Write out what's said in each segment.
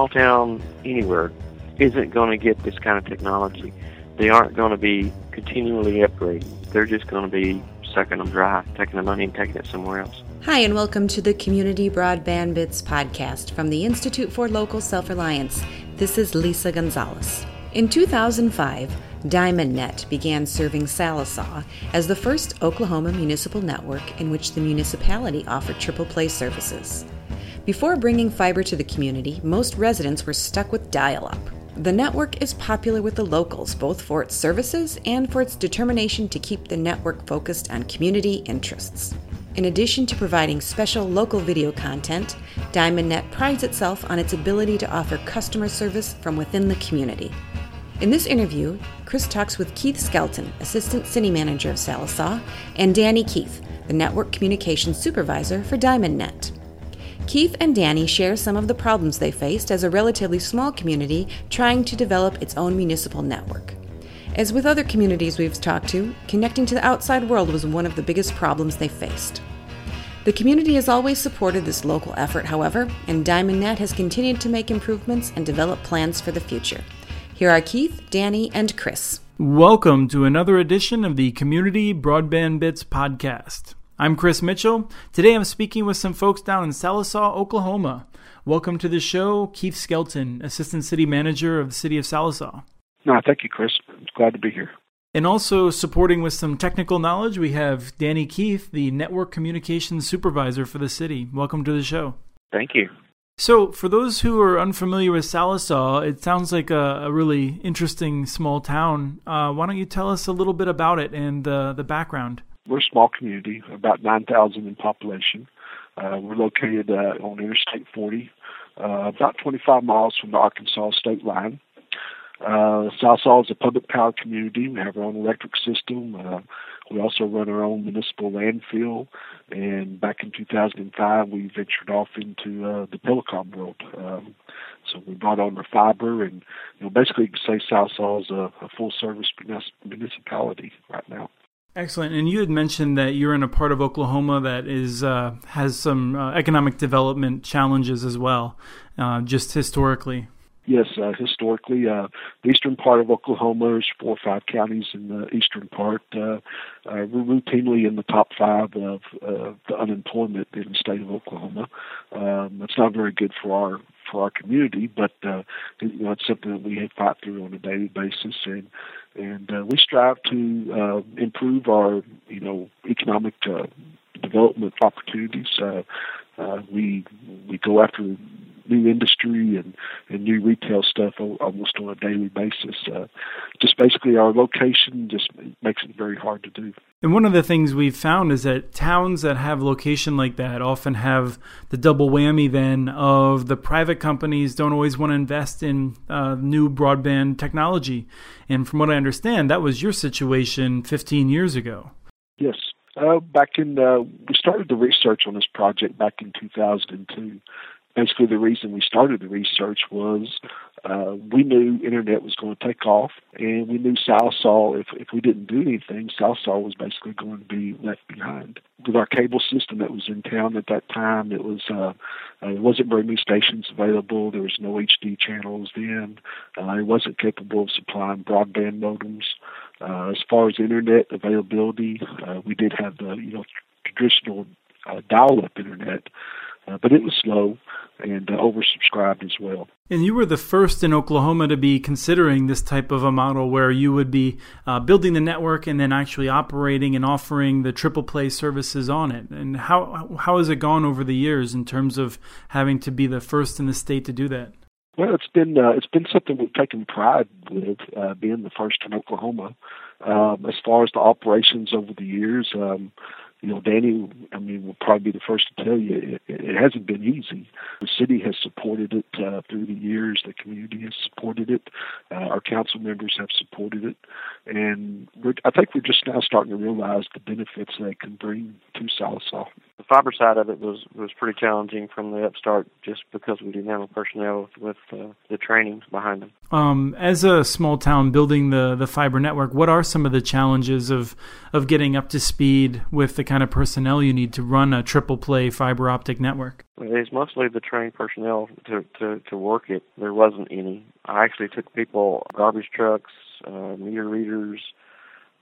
small town anywhere isn't going to get this kind of technology. They aren't going to be continually upgrading. They're just going to be sucking them dry, taking the money and taking it somewhere else. Hi, and welcome to the Community Broadband Bits podcast from the Institute for Local Self Reliance. This is Lisa Gonzalez. In 2005, DiamondNet began serving Sallisaw as the first Oklahoma municipal network in which the municipality offered triple play services. Before bringing fiber to the community, most residents were stuck with dial up. The network is popular with the locals, both for its services and for its determination to keep the network focused on community interests. In addition to providing special local video content, DiamondNet prides itself on its ability to offer customer service from within the community. In this interview, Chris talks with Keith Skelton, Assistant City Manager of Sallisaw, and Danny Keith, the Network Communications Supervisor for DiamondNet. Keith and Danny share some of the problems they faced as a relatively small community trying to develop its own municipal network. As with other communities we've talked to, connecting to the outside world was one of the biggest problems they faced. The community has always supported this local effort, however, and DiamondNet has continued to make improvements and develop plans for the future. Here are Keith, Danny, and Chris. Welcome to another edition of the Community Broadband Bits podcast. I'm Chris Mitchell. Today I'm speaking with some folks down in Sallisaw, Oklahoma. Welcome to the show, Keith Skelton, Assistant City Manager of the City of Sallisaw. No, thank you, Chris. glad to be here. And also supporting with some technical knowledge, we have Danny Keith, the Network Communications Supervisor for the city. Welcome to the show. Thank you. So, for those who are unfamiliar with Sallisaw, it sounds like a, a really interesting small town. Uh, why don't you tell us a little bit about it and uh, the background? We're a small community, about 9,000 in population. Uh, we're located uh, on Interstate 40, uh, about 25 miles from the Arkansas state line. Uh, Sallisaw is a public power community. We have our own electric system. Uh, we also run our own municipal landfill. And back in 2005, we ventured off into the telecom world. Um, so we brought on our fiber, and you know, basically, say Sallisaw is a, a full-service municipality right now. Excellent. And you had mentioned that you're in a part of Oklahoma that is uh, has some uh, economic development challenges as well, uh, just historically. Yes, uh, historically, uh, the eastern part of Oklahoma is four or five counties in the eastern part. Uh, we're routinely in the top five of the unemployment in the state of Oklahoma. Um, not very good for our for our community, but you know it's something that we fight through on a daily basis, and and uh, we strive to uh, improve our you know economic uh, development opportunities. Uh, uh, we we go after new industry and, and new retail stuff almost on a daily basis. Uh, just basically, our location just makes it very hard to do. And one of the things we've found is that towns that have location like that often have the double whammy then of the private companies don't always want to invest in uh, new broadband technology. And from what I understand, that was your situation 15 years ago. Yes. Uh, back in, uh, we started the research on this project back in 2002 basically the reason we started the research was uh, we knew internet was going to take off, and we knew Sallisaw, if, if we didn't do anything, Sallisaw was basically going to be left behind. With our cable system that was in town at that time, it was uh, uh, there wasn't very many stations available. There was no HD channels then. Uh, it wasn't capable of supplying broadband modems. Uh, as far as internet availability, uh, we did have the you know traditional uh, dial-up internet, uh, but it was slow and uh, oversubscribed as well. And you were the first in Oklahoma to be considering this type of a model where you would be uh, building the network and then actually operating and offering the triple play services on it. And how how has it gone over the years in terms of having to be the first in the state to do that? Well, it's been uh, it's been something we've taken pride with uh, being the first in Oklahoma. Um, as far as the operations over the years, um, you know, Danny, I mean, will probably be the first to tell you it, it hasn't been easy. The city has supported it uh, through the years. The community has supported it. Uh, our council members have supported it, and I think we're just now starting to realize the benefits it can bring to Sallisaw. Fiber side of it was was pretty challenging from the upstart, just because we didn't have the personnel with, with uh, the training behind them. Um, as a small town building the the fiber network, what are some of the challenges of of getting up to speed with the kind of personnel you need to run a triple play fiber optic network? It's mostly the trained personnel to to to work it. There wasn't any. I actually took people, garbage trucks, uh, meter readers,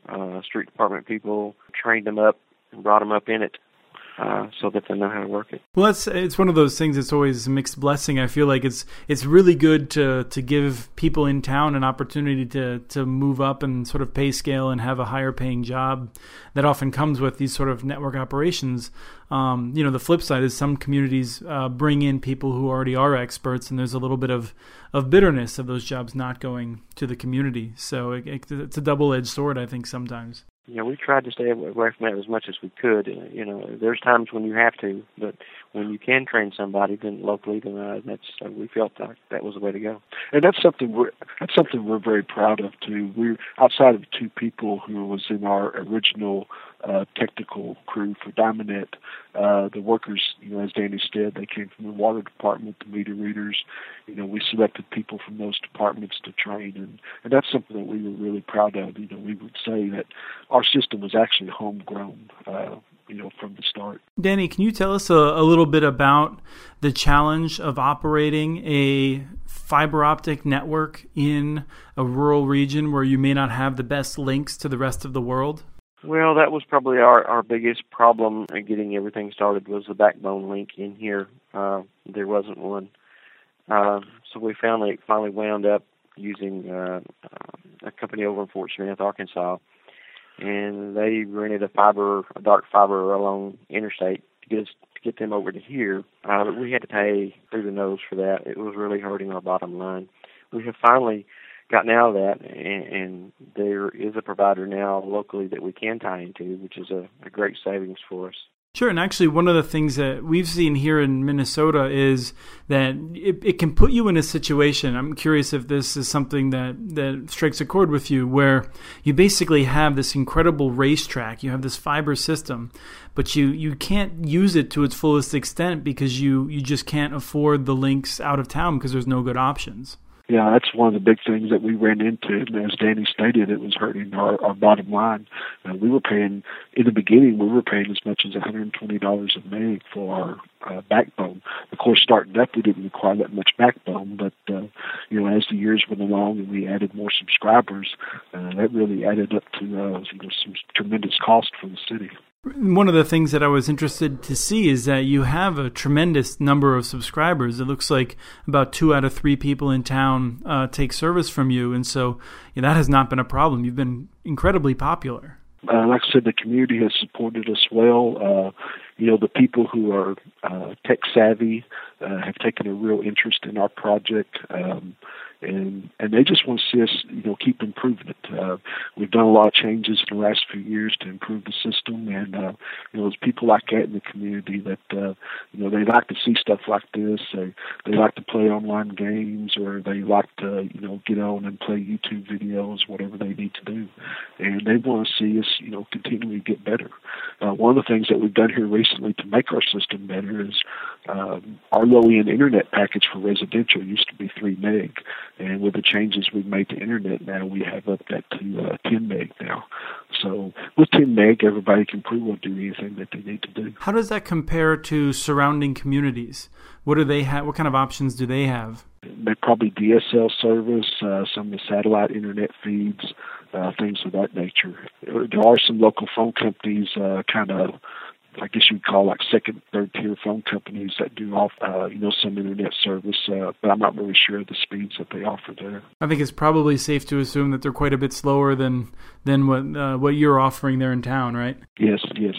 uh, street department people, trained them up and brought them up in it uh, so that they know how to work it. Well, it's it's one of those things. It's always a mixed blessing. I feel like it's it's really good to to give people in town an opportunity to to move up and sort of pay scale and have a higher paying job. That often comes with these sort of network operations. Um, you know, the flip side is some communities uh, bring in people who already are experts, and there's a little bit of of bitterness of those jobs not going to the community. So it, it, it's a double edged sword, I think, sometimes you know, we tried to stay away from that as much as we could. Uh, you know, there's times when you have to, but when you can train somebody, then locally, then uh, that's uh, we felt like that was the way to go. And that's something we're that's something we're very proud of too. We're outside of two people who was in our original uh, technical crew for Diamondnet. Uh, the workers, you know, as Danny said, they came from the water department, the meter readers. You know, we selected people from those departments to train, and and that's something that we were really proud of. You know, we would say that our system was actually homegrown. Uh, you know, from the start. Danny, can you tell us a, a little bit about the challenge of operating a fiber optic network in a rural region where you may not have the best links to the rest of the world? Well, that was probably our our biggest problem in getting everything started was the backbone link in here. Uh, there wasn't one, uh, so we finally finally wound up using uh, a company over in Fort Smith, Arkansas, and they rented a fiber, a dark fiber along interstate to get us to get them over to here. Uh, but we had to pay through the nose for that. It was really hurting our bottom line. We have finally gotten out of that, and, and there is a provider now locally that we can tie into, which is a, a great savings for us. Sure, and actually, one of the things that we've seen here in Minnesota is that it, it, can put you in a situation. I'm curious if this is something that, that strikes a chord with you, where you basically have this incredible racetrack, you have this fiber system, but you, you can't use it to its fullest extent because you, you just can't afford the links out of town because there's no good options yeah, that's one of the big things that we ran into. And as Danny stated, it was hurting our, our bottom line. Uh, we were paying, in the beginning, we were paying as much as $120 a meg for our uh, backbone. Of course, starting up, we didn't require that much backbone, but, uh, you know, as the years went along and we added more subscribers, uh, that really added up to, uh, you know, some tremendous cost for the city. One of the things that I was interested to see is that you have a tremendous number of subscribers. It looks like about two out of three people in town uh, take service from you, and so that has not been a problem. You've been incredibly popular. Uh, like I said, the community has supported us well. Uh, you know, the people who are uh, tech savvy uh, have taken a real interest in our project. Um, and and they just want to see us, you know, keep improving it. Uh, we've done a lot of changes in the last few years to improve the system, and uh, you know, there's people like that in the community that uh, you know they like to see stuff like this. They they like to play online games, or they like to you know get on and play YouTube videos, whatever they need to do, and they want to see us, you know, continually get better. Uh, one of the things that we've done here recently to make our system better is um, our low-end internet package for residential used to be three meg. And with the changes we've made to internet now, we have up that to uh, 10 meg now. So with 10 meg, everybody can pretty well do anything that they need to do. How does that compare to surrounding communities? What do they have? What kind of options do they have? They probably DSL service, uh, some of the satellite internet feeds, uh, things of that nature. There are some local phone companies uh, kind of I guess you'd call like second, third tier phone companies that do off, uh, you know, some internet service, uh, but I'm not really sure of the speeds that they offer there. I think it's probably safe to assume that they're quite a bit slower than than what uh, what you're offering there in town, right? Yes, yes,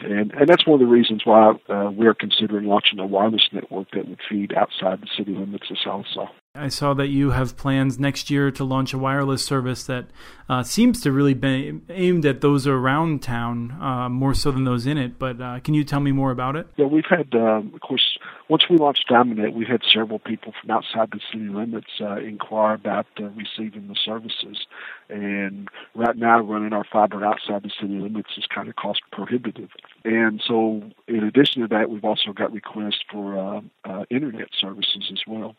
and and that's one of the reasons why uh, we're considering launching a wireless network that would feed outside the city limits of Sallisaw. I saw that you have plans next year to launch a wireless service that uh, seems to really be aimed at those around town uh, more so than those in it. But uh, can you tell me more about it? Yeah, we've had, um, of course, once we launched DiamondNet, we had several people from outside the city limits uh, inquire about uh, receiving the services. And right now, running our fiber outside the city limits is kind of cost prohibitive. And so, in addition to that, we've also got requests for uh, internet services as well.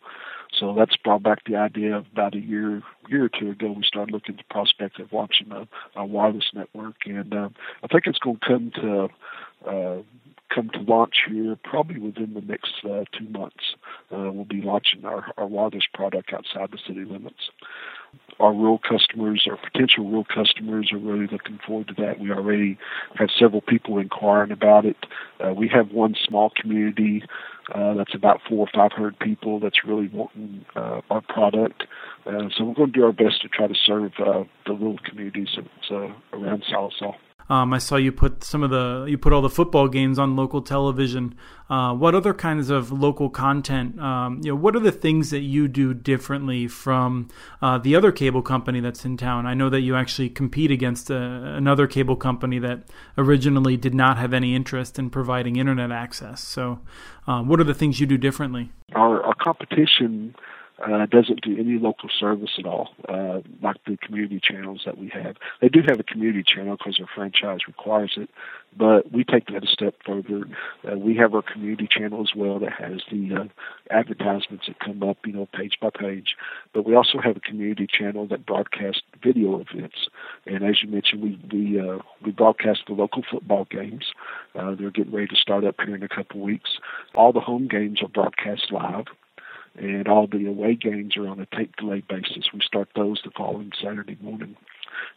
So that's brought back the idea of about a year year or two ago. We started looking at the prospect of launching a, a wireless network, and uh, I think it's going to come to uh, come to launch here probably within the next uh, two months. Uh, we'll be launching our, our wireless product outside the city limits. Our rural customers, our potential rural customers, are really looking forward to that. We already have several people inquiring about it. Uh, we have one small community uh, that's about four or five hundred people that's really wanting uh, our product. Uh, so we're going to do our best to try to serve uh, the little communities uh, around Sallisaw. Um, I saw you put some of the you put all the football games on local television. Uh, what other kinds of local content? Um, you know, what are the things that you do differently from uh, the other cable company that's in town? I know that you actually compete against a, uh, another cable company that originally did not have any interest in providing internet access. So, uh, what are the things you do differently? Our, our competition uh, doesn't do any local service at all, uh, like the community channels that we have. They do have a community channel because their franchise requires it, but we take that a step further. Uh, we have our community channel as well that has the uh, advertisements that come up, you know, page by page. But we also have a community channel that broadcasts video events. And as you mentioned, we we uh, we broadcast the local football games. Uh, they're getting ready to start up here in a couple weeks. All the home games are broadcast live and all the away games are on a tape delay basis. We start those the following Saturday morning.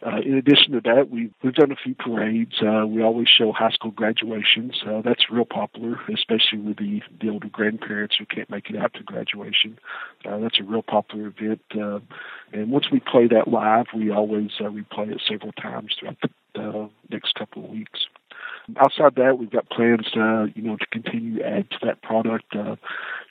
Uh, in addition to that, we've, we've done a few parades. Uh, we always show high school graduations. Uh, that's real popular, especially with the, the older grandparents who can't make it out to graduation. Uh, that's a real popular event. Uh, and once we play that live, we always uh, replay it several times throughout the uh, next couple of weeks. Outside that, we've got plans to, you know, to continue to add to that product. Uh,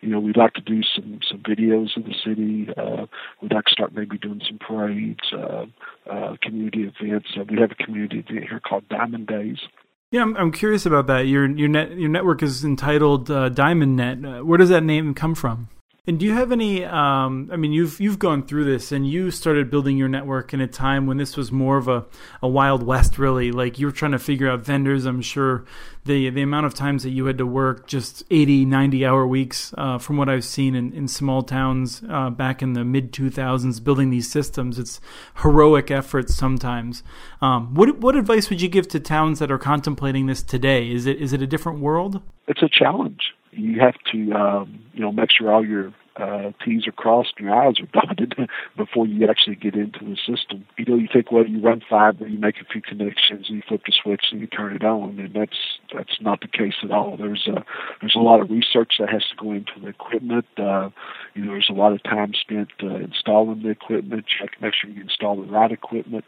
you know, we'd like to do some some videos of the city. Uh, we'd like to start maybe doing some parades, uh, uh, community events. Uh, we have a community event here called Diamond Days. Yeah, I'm, I'm curious about that. Your your net your network is entitled uh, Diamond Net. Uh, where does that name come from? And do you have any? Um, I mean, you've you've gone through this, and you started building your network in a time when this was more of a, a wild west, really. Like you were trying to figure out vendors. I'm sure the the amount of times that you had to work just 80, 90 hour weeks, uh, from what I've seen in, in small towns uh, back in the mid 2000s, building these systems. It's heroic efforts sometimes. Um, what what advice would you give to towns that are contemplating this today? Is it is it a different world? It's a challenge you have to um, you know make sure all your uh, T's are crossed and your I's are dotted before you actually get into the system. You know, you think, well, you run fiber, you make a few connections, and you flip the switch, and you turn it on, and that's that's not the case at all. There's a there's a lot of research that has to go into the equipment. Uh, you know, there's a lot of time spent uh, installing the equipment, check make sure you install the right equipment.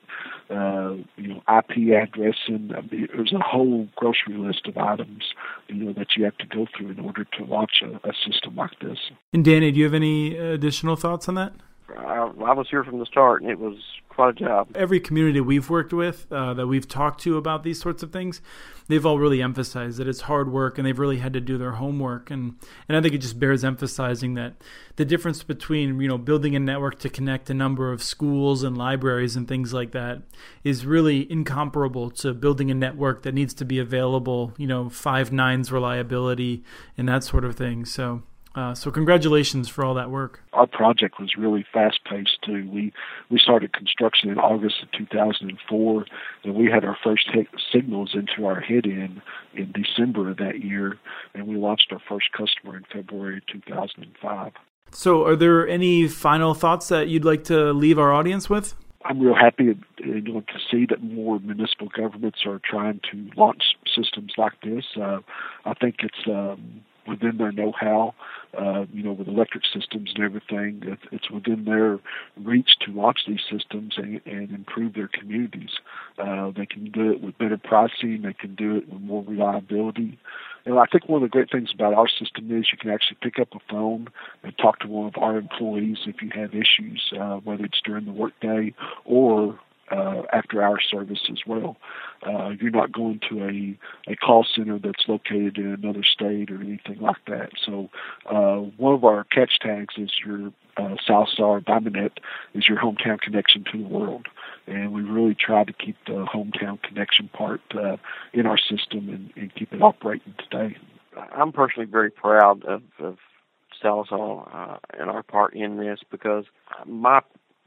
Uh, you know, IP addressing. I mean, there's a whole grocery list of items you know that you have to go through in order to launch a, a system like this. And Danny, you have any additional thoughts on that? I, I was here from the start, and it was quite a job. Every community we've worked with uh, that we've talked to about these sorts of things, they've all really emphasized that it's hard work and they've really had to do their homework. And and I think it just bears emphasizing that the difference between you know building a network to connect a number of schools and libraries and things like that is really incomparable to building a network that needs to be available, you know, five nines reliability and that sort of thing. So uh, so congratulations for all that work. Our project was really fast paced too. We we started construction in August of 2004, and we had our first signals into our head in in December of that year, and we launched our first customer in February 2005. So, are there any final thoughts that you'd like to leave our audience with? I'm real happy you know, to see that more municipal governments are trying to launch systems like this. Uh, I think it's um, within their know-how. Uh, you know, with electric systems and everything, it's within their reach to launch these systems and, and improve their communities. Uh, they can do it with better pricing. They can do it with more reliability. And I think one of the great things about our system is you can actually pick up a phone and talk to one of our employees if you have issues, uh, whether it's during the workday or uh, after our service as well. Uh, you're not going to a, a call center that's located in another state or anything like that. So uh, one of our catch tags is your uh, Sallisaw DiamondNet is your hometown connection to the world. And we really try to keep the hometown connection part uh, in our system and, and keep it operating today. I'm personally very proud of, of Sallisaw uh, and our part in this because my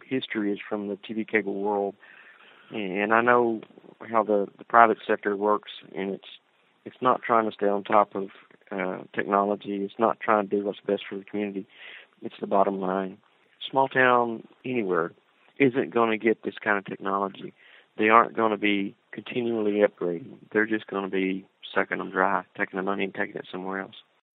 history is from the TV cable world, and I know how the the private sector works, and it's it's not trying to stay on top of uh, technology. It's not trying to do what's best for the community. It's the bottom line. Small town anywhere isn't going to get this kind of technology. They aren't going to be continually upgrading. They're just going to be sucking them dry, taking the money and taking it somewhere else.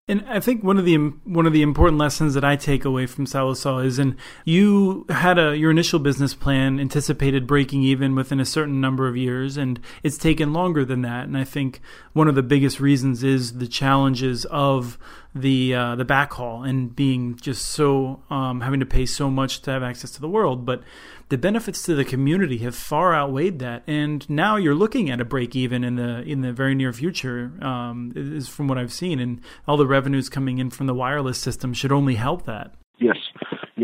And I think one of the one of the important lessons that I take away from Sallisaw is, and you had a your initial business plan anticipated breaking even within a certain number of years, and it's taken longer than that. And I think one of the biggest reasons is the challenges of the uh, the backhaul and being just so um, having to pay so much to have access to the world, but the benefits to the community have far outweighed that, and now you're looking at a break even in the in the very near future. Um, is from what I've seen, and all the revenues coming in from the wireless system should only help that. Yes,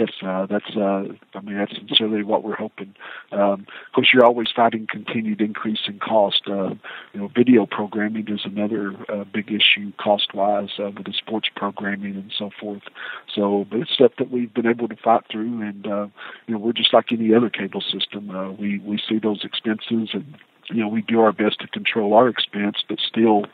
yes, uh, that's. Uh, I mean, that's sincerely what we're hoping. Um, of course, you're always fighting continued increase in cost. Uh, you know, video programming is another uh, big issue cost-wise uh, with the sports programming and so forth. So, but it's stuff that we've been able to fight through, and uh, you know, we're just like any other cable system. Uh, we we see those expenses and you know, we do our best to control our expense, but still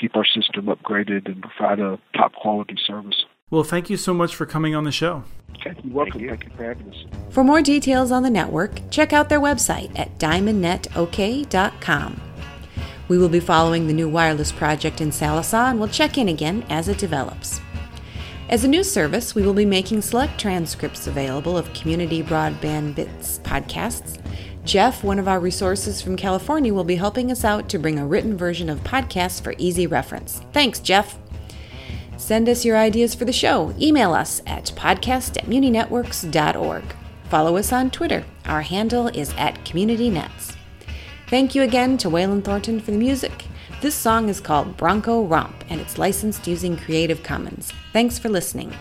keep our system upgraded and provide a top quality service. Well, thank you so much for coming on the show. Okay, you're welcome. Thank you. thank you for having us. For more details on the network, check out their website at diamondnetok.com. We will be following the new wireless project in Sallisaw and we'll check in again as it develops. As a new service, we will be making select transcripts available of Community Broadband Bits podcasts. Jeff, one of our resources from California, will be helping us out to bring a written version of podcasts for easy reference. Thanks, Jeff. Send us your ideas for the show. Email us at podcast at muninetworks.org. Follow us on Twitter. Our handle is at CommunityNets. Thank you again to Waylon Thornton for the music. This song is called Bronco Romp and it's licensed using Creative Commons. Thanks for listening.